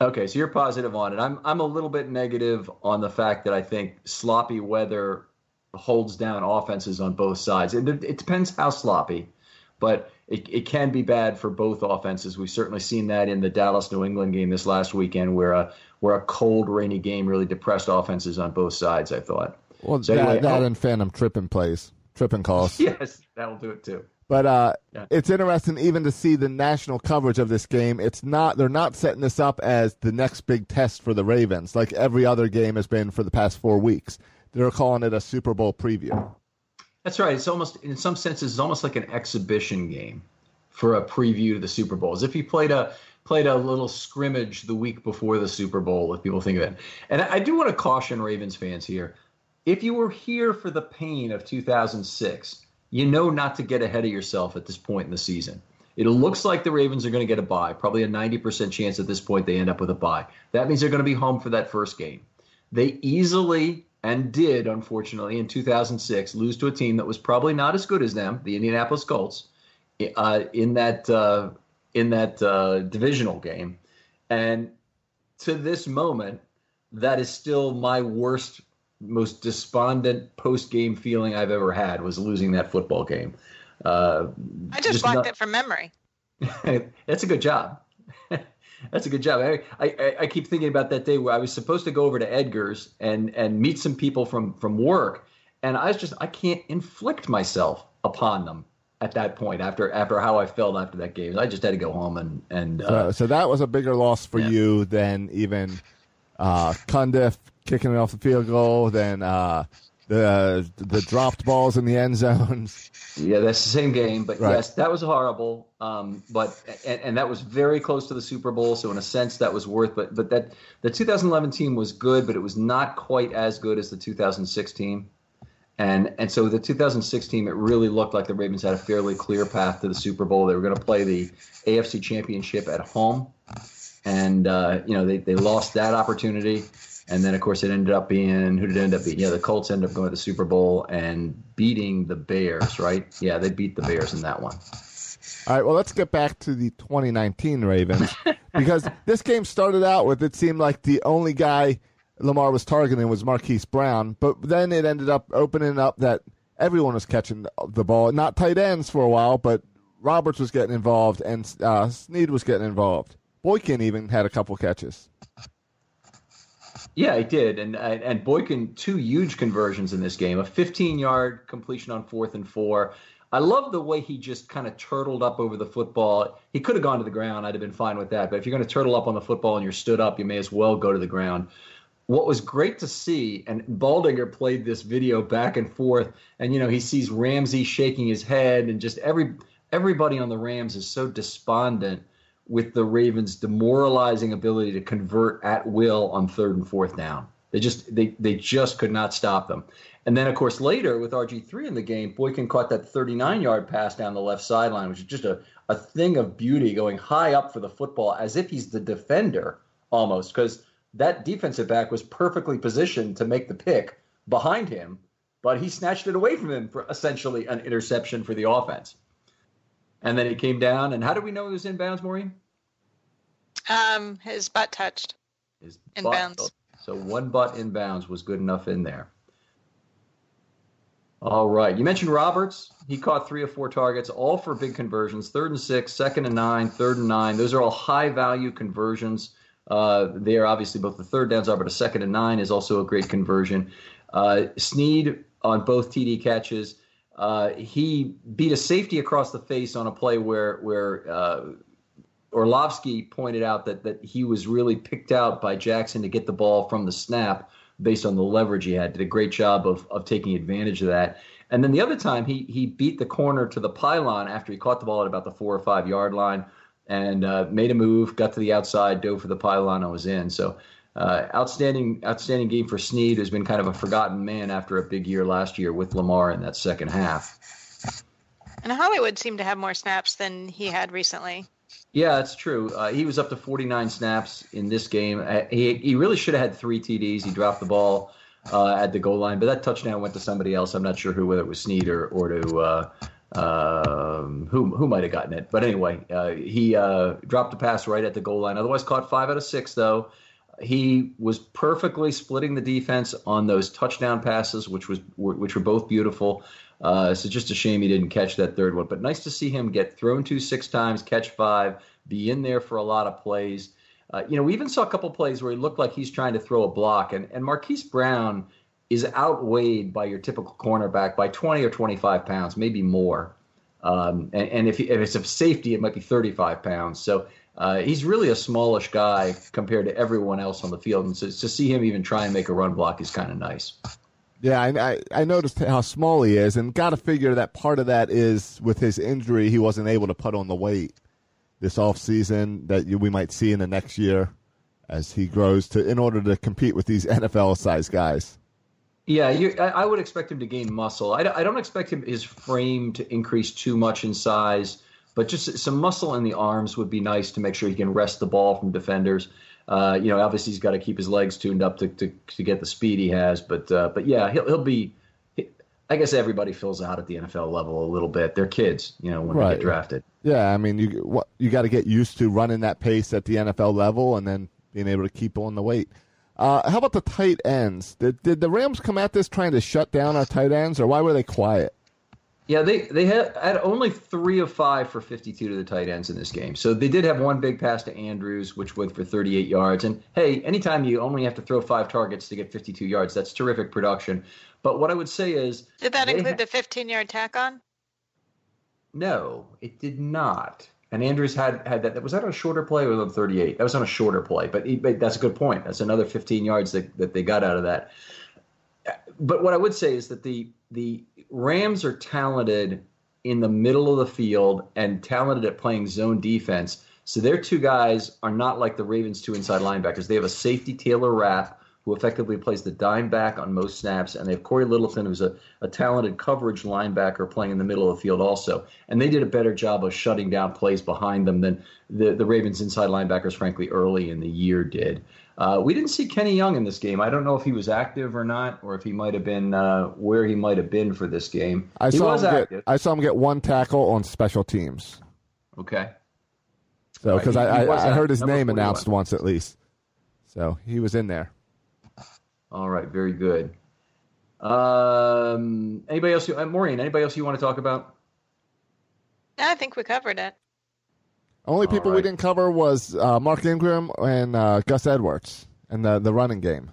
E: Okay, so you're positive on it. I'm I'm a little bit negative on the fact that I think sloppy weather holds down offenses on both sides. It, it depends how sloppy, but it, it can be bad for both offenses. We've certainly seen that in the Dallas New England game this last weekend, where a where a cold, rainy game really depressed offenses on both sides. I thought.
D: Well, so that, anyway, that and Phantom tripping plays, tripping calls.
E: yes, that'll do it too.
D: But uh, yeah. it's interesting even to see the national coverage of this game. It's not they're not setting this up as the next big test for the Ravens, like every other game has been for the past four weeks. They're calling it a Super Bowl preview.
E: That's right. It's almost in some senses it's almost like an exhibition game for a preview to the Super Bowl, as if you played a played a little scrimmage the week before the Super Bowl, if people think of it. And I do want to caution Ravens fans here. If you were here for the pain of 2006, you know not to get ahead of yourself at this point in the season. It looks like the Ravens are going to get a bye, probably a 90% chance at this point they end up with a bye. That means they're going to be home for that first game. They easily and did, unfortunately, in 2006, lose to a team that was probably not as good as them, the Indianapolis Colts, uh, in that uh, in that uh, divisional game. And to this moment, that is still my worst most despondent post game feeling I've ever had was losing that football game. Uh,
F: I just, just blocked not... it from memory. [laughs]
E: That's a good job. [laughs] That's a good job. I, I, I keep thinking about that day where I was supposed to go over to Edgar's and and meet some people from from work, and I was just I can't inflict myself upon them at that point after after how I felt after that game. I just had to go home and and
D: uh, so, so, that was a bigger loss for yeah. you than even uh, Cundiff kicking it off the field goal, then uh, the the dropped balls in the end zones. [laughs]
E: Yeah, that's the same game, but right. yes, that was horrible. Um, but and, and, that was very close to the Super Bowl, so in a sense that was worth. But but that the 2011 team was good, but it was not quite as good as the 2006 team. And and so the 2006 team, it really looked like the Ravens had a fairly clear path to the Super Bowl. They were going to play the AFC Championship at home, and uh, you know they they lost that opportunity. And then, of course, it ended up being who did it end up being? Yeah, the Colts ended up going to the Super Bowl and beating the Bears, right? Yeah, they beat the Bears in that one.
D: All right, well, let's get back to the 2019 Ravens [laughs] because this game started out with it seemed like the only guy Lamar was targeting was Marquise Brown, but then it ended up opening up that everyone was catching the ball, not tight ends for a while, but Roberts was getting involved and uh, Snead was getting involved. Boykin even had a couple catches.
E: Yeah, he did, and and Boykin two huge conversions in this game. A 15-yard completion on fourth and four. I love the way he just kind of turtled up over the football. He could have gone to the ground. I'd have been fine with that. But if you're going to turtle up on the football and you're stood up, you may as well go to the ground. what was great to see, and Baldinger played this video back and forth, and you know he sees Ramsey shaking his head, and just every everybody on the Rams is so despondent with the Ravens' demoralizing ability to convert at will on third and fourth down. They just they they just could not stop them. And then of course later with RG3 in the game, Boykin caught that 39 yard pass down the left sideline, which is just a, a thing of beauty going high up for the football as if he's the defender almost, because that defensive back was perfectly positioned to make the pick behind him, but he snatched it away from him for essentially an interception for the offense. And then it came down, and how do we know it was in bounds, Maureen?
F: Um, his butt touched.
E: His
F: in
E: butt.
F: bounds.
E: So one butt in bounds was good enough in there. All right. You mentioned Roberts. He caught three or four targets, all for big conversions. Third and six, second and nine, third and nine. Those are all high value conversions. Uh, there, obviously, both the third downs are, but a second and nine is also a great conversion. Uh, Snead on both TD catches. Uh, he beat a safety across the face on a play where where uh, Orlovsky pointed out that that he was really picked out by Jackson to get the ball from the snap based on the leverage he had. Did a great job of of taking advantage of that. And then the other time he he beat the corner to the pylon after he caught the ball at about the four or five yard line and uh, made a move, got to the outside, dove for the pylon, and was in. So. Uh, outstanding, outstanding game for Snead, who's been kind of a forgotten man after a big year last year with Lamar in that second half.
F: And Hollywood seemed to have more snaps than he had recently.
E: Yeah, that's true. Uh, he was up to 49 snaps in this game. Uh, he, he really should have had three TDs. He dropped the ball uh, at the goal line, but that touchdown went to somebody else. I'm not sure who, whether it was Snead or, or to uh, um, who who might have gotten it. But anyway, uh, he uh, dropped a pass right at the goal line. Otherwise, caught five out of six though. He was perfectly splitting the defense on those touchdown passes, which was which were both beautiful. Uh, so just a shame he didn't catch that third one. But nice to see him get thrown to six times, catch five, be in there for a lot of plays. Uh, you know, we even saw a couple plays where he looked like he's trying to throw a block, and and Marquise Brown is outweighed by your typical cornerback by 20 or 25 pounds, maybe more. Um, and, and if, if it's a safety, it might be 35 pounds. So uh, he's really a smallish guy compared to everyone else on the field, and so to see him even try and make a run block is kind of nice.
D: Yeah, I, I, noticed how small he is, and got to figure that part of that is with his injury, he wasn't able to put on the weight this off season that we might see in the next year as he grows to in order to compete with these [laughs] NFL size guys.
E: Yeah, you, I, I would expect him to gain muscle. I, I don't expect him his frame to increase too much in size but just some muscle in the arms would be nice to make sure he can wrest the ball from defenders. Uh, you know, obviously he's got to keep his legs tuned up to, to, to get the speed he has, but uh, but yeah, he'll he'll be. I guess everybody fills out at the NFL level a little bit. They're kids, you know, when right. they get drafted.
D: Yeah, I mean, you what, you got to get used to running that pace at the NFL level, and then being able to keep on the weight. Uh, how about the tight ends? Did, did the Rams come at this trying to shut down our tight ends, or why were they quiet?
E: Yeah, they they had, had only three of five for 52 to the tight ends in this game. So they did have one big pass to Andrews, which went for 38 yards. And hey, anytime you only have to throw five targets to get 52 yards, that's terrific production. But what I would say is,
F: did that include ha- the 15 yard tack on?
E: No, it did not. And Andrews had had that. Was that on a shorter play or on 38? That was on a shorter play. But, he, but that's a good point. That's another 15 yards that, that they got out of that. But what I would say is that the the Rams are talented in the middle of the field and talented at playing zone defense. So their two guys are not like the Ravens' two inside linebackers. They have a safety Taylor Rapp who effectively plays the dime back on most snaps, and they have Cory Littleton, who's a, a talented coverage linebacker playing in the middle of the field also. And they did a better job of shutting down plays behind them than the, the Ravens' inside linebackers, frankly, early in the year did. Uh, we didn't see Kenny Young in this game. I don't know if he was active or not, or if he might have been uh, where he might have been for this game.
D: I
E: he
D: saw him active. Get, I saw him get one tackle on special teams.
E: Okay.
D: So because right, I, I, I, heard his name announced once at least, so he was in there.
E: All right, very good. Um, anybody else? Uh, Maureen, anybody else you want to talk about?
F: I think we covered it.
D: Only people right. we didn't cover was uh, Mark Ingram and uh, Gus Edwards and the the running game.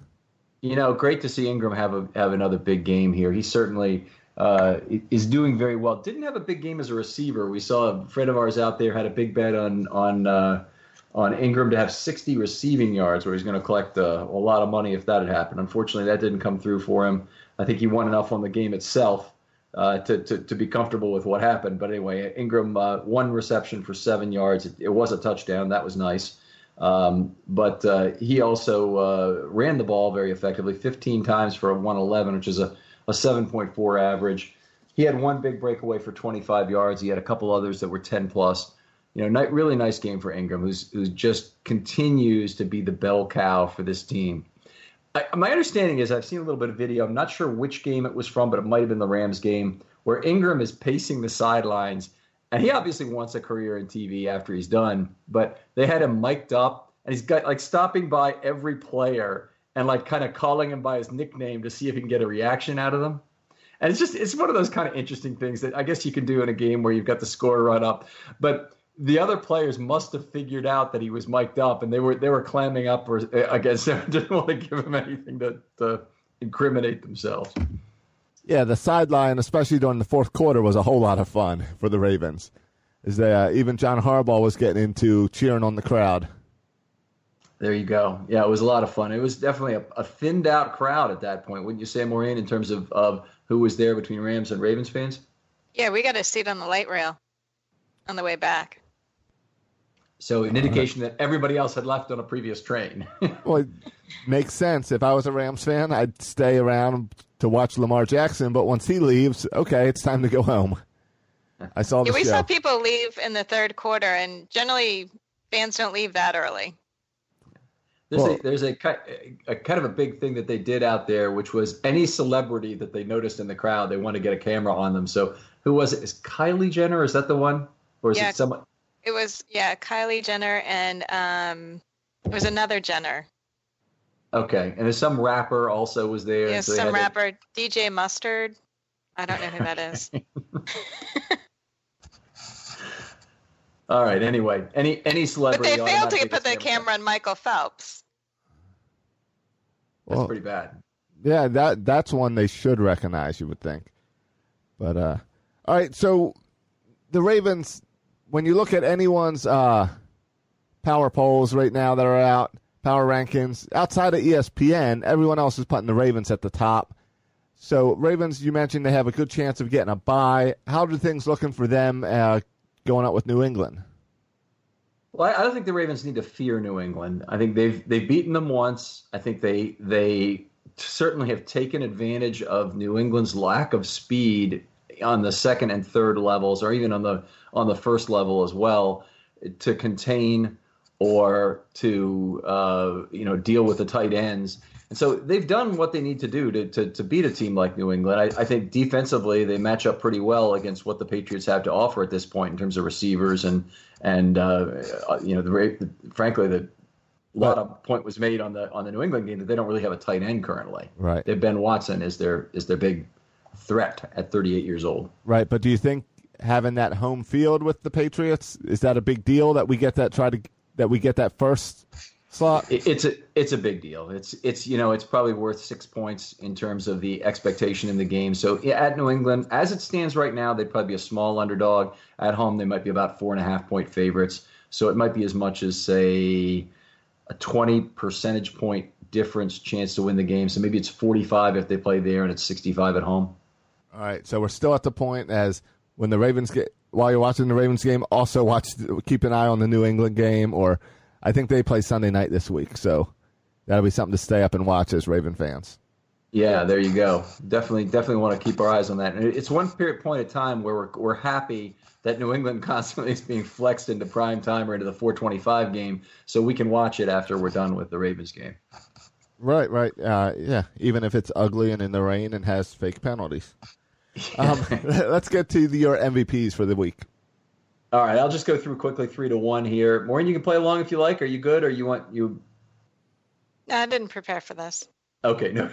E: You know, great to see Ingram have a have another big game here. He certainly uh, is doing very well. Didn't have a big game as a receiver. We saw a friend of ours out there had a big bet on on uh, on Ingram to have 60 receiving yards, where he's going to collect a, a lot of money if that had happened. Unfortunately, that didn't come through for him. I think he won enough on the game itself uh, to, to, to be comfortable with what happened. But anyway, Ingram uh, one reception for seven yards. It, it, was a touchdown. That was nice. Um, but uh, he also uh, ran the ball very effectively, 15 times for a 111, which is a, a 7.4 average. He had one big breakaway for 25 yards. He had a couple others that were 10 plus. You know, really nice game for Ingram, who's who just continues to be the bell cow for this team. I, my understanding is I've seen a little bit of video. I'm not sure which game it was from, but it might have been the Rams game where Ingram is pacing the sidelines, and he obviously wants a career in TV after he's done. But they had him mic'd up, and he's got like stopping by every player and like kind of calling him by his nickname to see if he can get a reaction out of them. And it's just it's one of those kind of interesting things that I guess you can do in a game where you've got the score run up, but the other players must have figured out that he was mic'd up, and they were they were clamming up or, against him. They [laughs] didn't want to give him anything to, to incriminate themselves.
D: Yeah, the sideline, especially during the fourth quarter, was a whole lot of fun for the Ravens. Is that uh, even John Harbaugh was getting into cheering on the crowd.
E: There you go. Yeah, it was a lot of fun. It was definitely a, a thinned out crowd at that point, wouldn't you say, Maureen, in terms of, of who was there between Rams and Ravens fans?
F: Yeah, we got a seat on the light rail on the way back.
E: So an indication that everybody else had left on a previous train. [laughs]
D: well, it makes sense. If I was a Rams fan, I'd stay around to watch Lamar Jackson. But once he leaves, okay, it's time to go home. I saw.
F: Yeah, we
D: show.
F: saw people leave in the third quarter, and generally fans don't leave that early.
E: There's well, a there's a, a kind of a big thing that they did out there, which was any celebrity that they noticed in the crowd, they want to get a camera on them. So who was it? Is Kylie Jenner? Is that the one, or is
F: yeah,
E: it someone?
F: It was yeah, Kylie Jenner and um, it was another Jenner.
E: Okay, and there's some rapper also was there.
F: Yeah, so some rapper, to... DJ Mustard. I don't know who that is. [laughs]
E: All right. Anyway, any any celebrity.
F: But they failed to put the camera on Michael Phelps.
E: That's well, pretty bad.
D: Yeah, that that's one they should recognize. You would think, but uh, all right. So the Ravens when you look at anyone's uh, power polls right now that are out, power rankings, outside of ESPN, everyone else is putting the Ravens at the top. So, Ravens, you mentioned they have a good chance of getting a bye. How are things looking for them uh, going out with New England?
E: Well, I don't think the Ravens need to fear New England. I think they've they've beaten them once. I think they they certainly have taken advantage of New England's lack of speed on the second and third levels, or even on the on the first level as well to contain or to uh, you know deal with the tight ends. And so they've done what they need to do to, to, to beat a team like New England. I, I, think defensively they match up pretty well against what the Patriots have to offer at this point in terms of receivers and and uh, you know the, frankly the a lot of point was made on the on the New England game that they don't really have a tight end currently.
D: Right.
E: They Ben Watson is their is their big threat at 38 years old.
D: Right, but do you think having that home field with the Patriots? Is that a big deal that we get that try to that we get that first slot?
E: It's a it's a big deal. It's it's you know it's probably worth six points in terms of the expectation in the game. So at New England, as it stands right now, they'd probably be a small underdog. At home, they might be about four and a half point favorites. So it might be as much as say a twenty percentage point difference chance to win the game. So maybe it's forty five if they play there, and it's sixty five at home.
D: All right, so we're still at the point as when the Ravens get while you're watching the Ravens game, also watch keep an eye on the New England game. Or I think they play Sunday night this week, so that'll be something to stay up and watch as Raven fans.
E: Yeah, there you go. Definitely, definitely want to keep our eyes on that. And it's one period point of time where we're we're happy that New England [laughs] constantly is being flexed into prime time or into the 425 game, so we can watch it after we're done with the Ravens game.
D: Right, right. Uh, yeah, even if it's ugly and in the rain and has fake penalties. Um, [laughs] let's get to the, your MVPs for the week.
E: All right, I'll just go through quickly three to one here. Maureen, you can play along if you like. Are you good, or you want you?
F: No, I didn't prepare for this.
E: Okay, [laughs] no,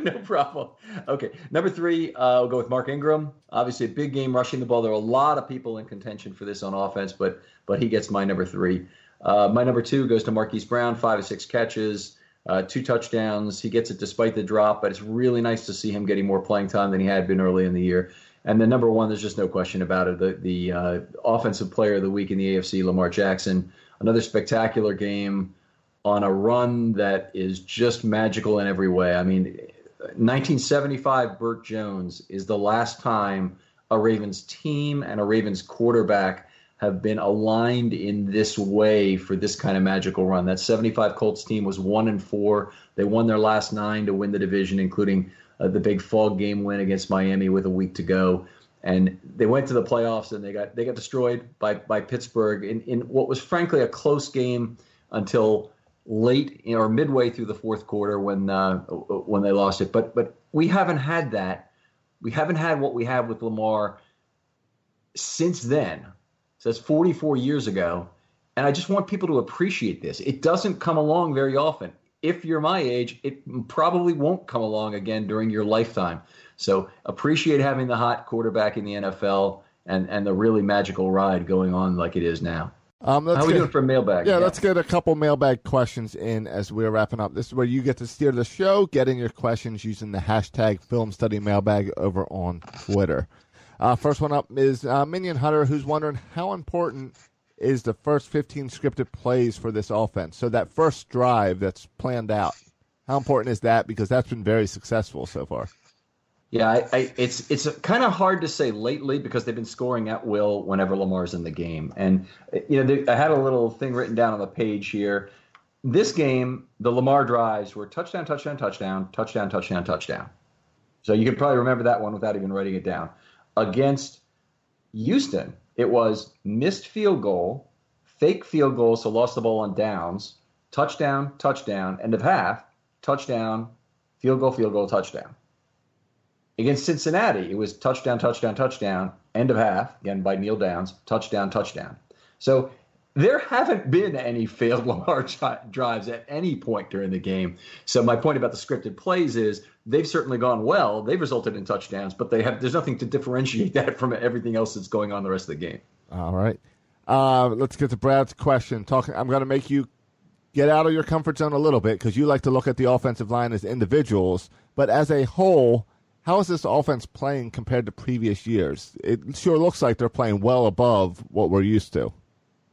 E: no problem. Okay, number three, uh, we'll go with Mark Ingram. Obviously, a big game rushing the ball. There are a lot of people in contention for this on offense, but but he gets my number three. Uh, my number two goes to Marquise Brown, five or six catches uh, two touchdowns. He gets it despite the drop, but it's really nice to see him getting more playing time than he had been early in the year. And then number one, there's just no question about it. The the uh, offensive player of the week in the AFC, Lamar Jackson, another spectacular game on a run that is just magical in every way. I mean, 1975, Bert Jones is the last time a Ravens team and a Ravens quarterback have been aligned in this way for this kind of magical run. That 75 Colts team was one and four. They won their last nine to win the division, including uh, the big fog game win against Miami with a week to go. And they went to the playoffs and they got they got destroyed by by Pittsburgh in, in what was frankly a close game until late or midway through the fourth quarter when uh, when they lost it. But but we haven't had that. We haven't had what we have with Lamar since then. So that's 44 years ago. And I just want people to appreciate this. It doesn't come along very often. If you're my age, it probably won't come along again during your lifetime. So appreciate having the hot quarterback in the NFL and, and the really magical ride going on like it is now. Um, How are we doing for mailbag?
D: Yeah, yeah, let's get a couple mailbag questions in as we're wrapping up. This is where you get to steer the show, getting your questions using the hashtag Film Study Mailbag over on Twitter. Uh, first one up is uh, Minion Hunter, who's wondering how important is the first 15 scripted plays for this offense. So that first drive that's planned out, how important is that? Because that's been very successful so far.
E: Yeah, I, I, it's it's kind of hard to say lately because they've been scoring at will whenever Lamar's in the game. And you know, they, I had a little thing written down on the page here. This game, the Lamar drives were touchdown, touchdown, touchdown, touchdown, touchdown, touchdown. So you can probably remember that one without even writing it down against Houston, it was missed field goal, fake field goal, so lost the ball on downs, touchdown, touchdown, end of half, touchdown, field goal, field goal, touchdown. Against Cincinnati, it was touchdown, touchdown, touchdown, end of half, again by kneel downs, touchdown, touchdown. So there haven't been any failed [laughs] Lamar drives at any point during the game. So my point about the scripted plays is they've certainly gone well. They've resulted in touchdowns, but they have there's nothing to differentiate [laughs] that from everything else that's going on the rest of the game.
D: All right. Uh, let's get to Brad's question. Talking, I'm going to make you get out of your comfort zone a little bit because you like to look at the offensive line as individuals, but as a whole, how is this offense playing compared to previous years? It sure looks like they're playing well above what we're used to.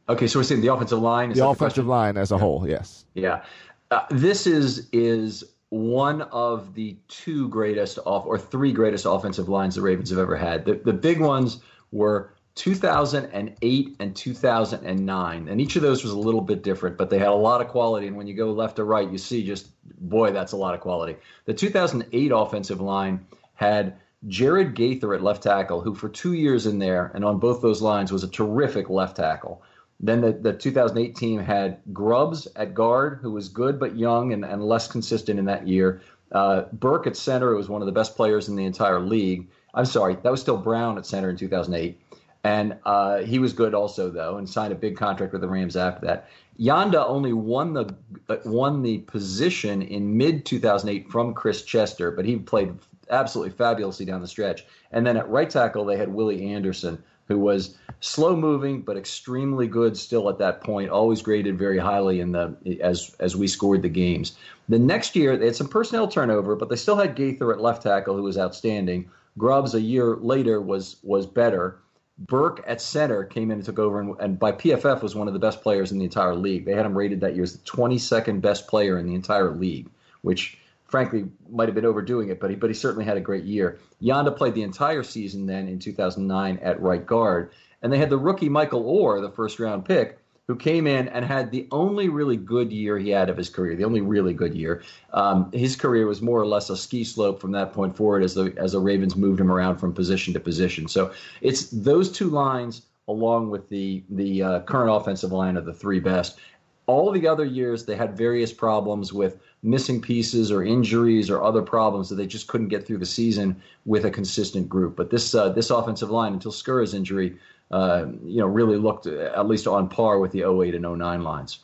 E: Okay, so we're seeing the offensive line.
D: the offensive the line as a yeah. whole, yes.
E: Yeah, uh, this is is one of the two greatest off or three greatest offensive lines the Ravens have ever had. The the big ones were 2008 and 2009, and each of those was a little bit different, but they had a lot of quality. And when you go left to right, you see just boy, that's a lot of quality. The 2008 offensive line had Jared Gaither at left tackle, who for two years in there and on both those lines was a terrific left tackle. Then the, the 2008 team had Grubbs at guard, who was good but young and, and less consistent in that year. Uh, Birk at center, who was one of the best players in the entire league. I'm sorry, that was still Brown at center in 2008. And uh, he was good also, though, and signed a big contract with the Rams after that. Yanda only won the uh, won the position in mid 2008 from Chris Chester, but he played absolutely fabulously down the stretch. And then at right tackle, they had Willie Anderson, who was slow moving but extremely good still at that point. Always graded very highly in the as as we scored the games. The next year they had some personnel turnover, but they still had Gaither at left tackle, who was outstanding. Grubbs a year later was was better. Birk at center came in and took over, and, and, by PFF was one of the best players in the entire league. They had him rated that year as the 22nd best player in the entire league, which frankly might have been overdoing it, but he but he certainly had a great year. Yanda played the entire season then in 2009 at right guard, and they had the rookie Michael Oher, the first round pick, who came in and had the only really good year he had of his career. The only really good year. Um, his career was more or less a ski slope from that point forward as the as the Ravens moved him around from position to position. So it's those two lines along with the the uh, current offensive line of the three best. All the other years they had various problems with missing pieces or injuries or other problems that they just couldn't get through the season with a consistent group. But this uh, this offensive line until Skura's injury, uh, you know, really looked at least on par with the 08 and 09 lines.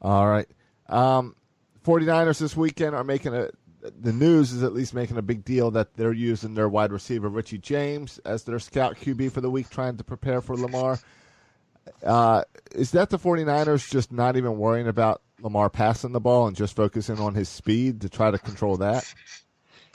D: All right. Um, 49ers this weekend are making a the news is at least making a big deal that they're using their wide receiver Richie James as their scout QB for the week trying to prepare for Lamar. Uh, is that the 49ers just not even worrying about Lamar passing the ball and just focusing on his speed to try to control that?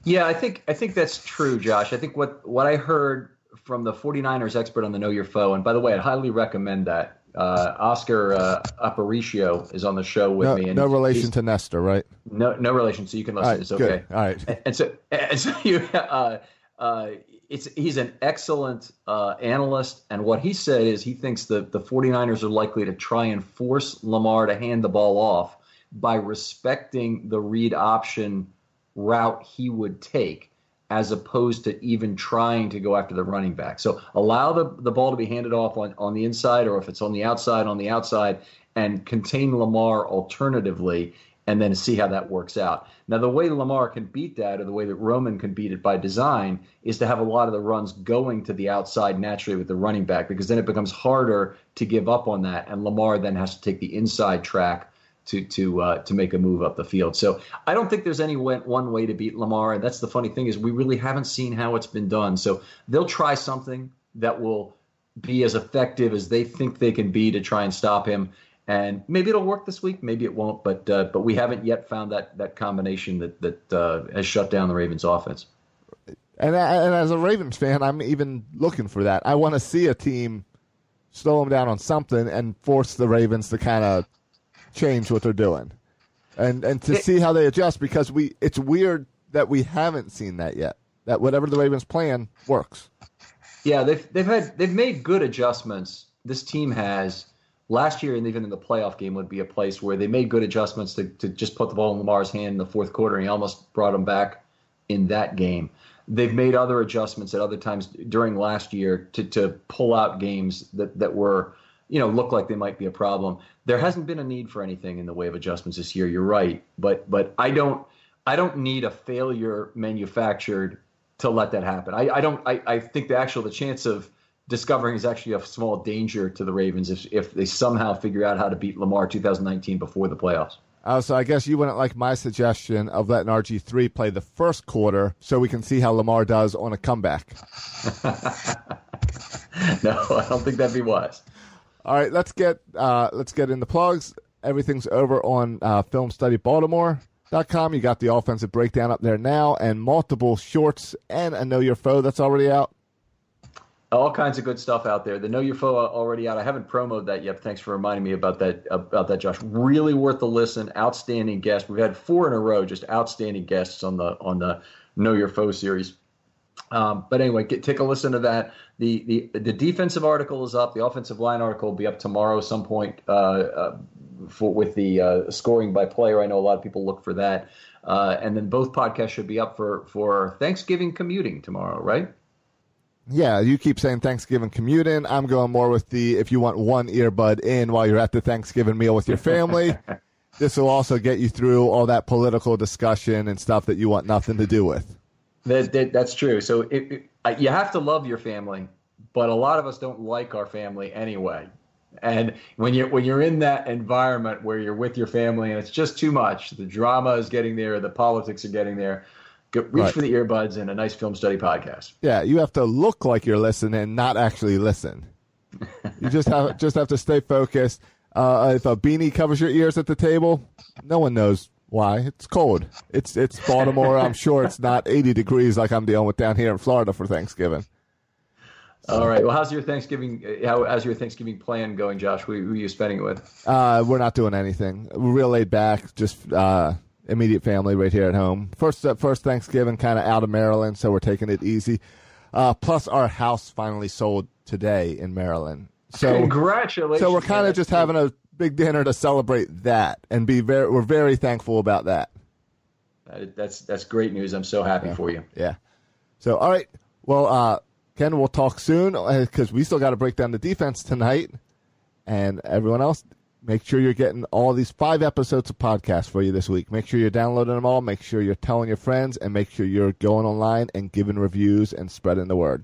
E: Yeah, I think I think that's true, Josh. I think what what I heard from the 49ers expert on the Know Your Foe, and by the way, I'd highly recommend that. Uh, Oscar uh, Aparicio is on the show with
D: no,
E: me. And
D: no relation to Nestor, right?
E: No, no relation. So you can listen.
D: Right,
E: it's okay.
D: Good. All right.
E: And, and so, [laughs] and so you, uh, uh, it's he's an excellent uh, analyst, and what he said is he thinks that the 49ers are likely to try and force Lamar to hand the ball off by respecting the read option route he would take as opposed to even trying to go after the running back. So allow the, the ball to be handed off on, on the inside, or if it's on the outside, on the outside, and contain Lamar alternatively, and then see how that works out. Now, the way Lamar can beat that, or the way that Roman can beat it by design, is to have a lot of the runs going to the outside naturally with the running back, because then it becomes harder to give up on that, and Lamar then has to take the inside track to to uh, to make a move up the field. So I don't think there's any one way to beat Lamar. And that's the funny thing is we really haven't seen how it's been done. So they'll try something that will be as effective as they think they can be to try and stop him. And maybe it'll work this week, maybe it won't. But uh, but we haven't yet found that that combination that that uh, has shut down the Ravens' offense.
D: And, and as a Ravens fan, I'm even looking for that. I want to see a team slow them down on something and force the Ravens to kind of change what they're doing, and and to it, see how they adjust because we it's weird that we haven't seen that yet. That whatever the Ravens plan works.
E: Yeah, they've they've had they've made good adjustments. This team has last year and even in the playoff game would be a place where they made good adjustments to, to just put the ball in Lamar's hand in the fourth quarter and he almost brought him back in that game. They've made other adjustments at other times during last year to, to pull out games that, that were you know, look like they might be a problem. There hasn't been a need for anything in the way of adjustments this year. You're right, but but I don't I don't need a failure manufactured to let that happen. I, I don't I, I think the actual the chance of discovering is actually a small danger to the Ravens if if they somehow figure out how to beat Lamar 2019 before the playoffs.
D: Uh, so I guess you wouldn't like my suggestion of letting RG three play the first quarter so we can see how Lamar does on a comeback. [laughs]
E: no, I don't think that'd be wise.
D: All right, let's get uh, let's get in the plugs. Everything's over on uh, FilmStudyBaltimore.com. You got the offensive breakdown up there now, and multiple shorts and a Know Your Foe that's already out.
E: All kinds of good stuff out there. The Know Your Foe already out. I haven't promoted that yet. Thanks for reminding me about that. About that, Josh. Really worth the listen. Outstanding guest. We've had four in a row, just outstanding guests on the on the Know Your Foe series. Um, but anyway, get, take a listen to that. The, the the defensive article is up. The offensive line article will be up tomorrow some point uh, uh, for, with the uh, scoring by player. I know a lot of people look for that. Uh, and then both podcasts should be up for, for Thanksgiving commuting tomorrow, right?
D: Yeah, you keep saying Thanksgiving commuting. I'm going more with the if you want one earbud in while you're at the Thanksgiving meal with your family. [laughs] this will also get you through all that political discussion and stuff that you want nothing to do with.
E: That, that that's true. So it, it, you have to love your family, but a lot of us don't like our family anyway. And when you're when you're in that environment where you're with your family and it's just too much, the drama is getting there, the politics are getting there. Go, reach right. for the earbuds and a nice film study podcast.
D: Yeah, you have to look like you're listening, and not actually listen. you just have [laughs] just have to stay focused. Uh, if a beanie covers your ears at the table, no one knows why? It's cold. It's it's Baltimore. I'm sure it's not [laughs] 80 degrees like I'm dealing with down here in Florida for Thanksgiving.
E: All right. Well, how's your Thanksgiving? How, how's your Thanksgiving plan going, Josh? Who, who are you spending it with?
D: Uh, we're not doing anything. We're real laid back. Just uh, immediate family right here at home. First uh, first Thanksgiving, kind of out of Maryland, so we're taking it easy. Uh, plus, our house finally sold today in Maryland. So
E: congratulations.
D: So we're kind of just having a big dinner to celebrate that, and be very we're very thankful about that.
E: that's that's great news. I'm so happy
D: yeah.
E: for you.
D: Yeah. So all right, well, uh, Ken, we'll talk soon because uh, we still got to break down the defense tonight, and everyone else. Make sure you're getting all these five episodes of podcast for you this week. Make sure you're downloading them all. Make sure you're telling your friends, and make sure you're going online and giving reviews and spreading the word.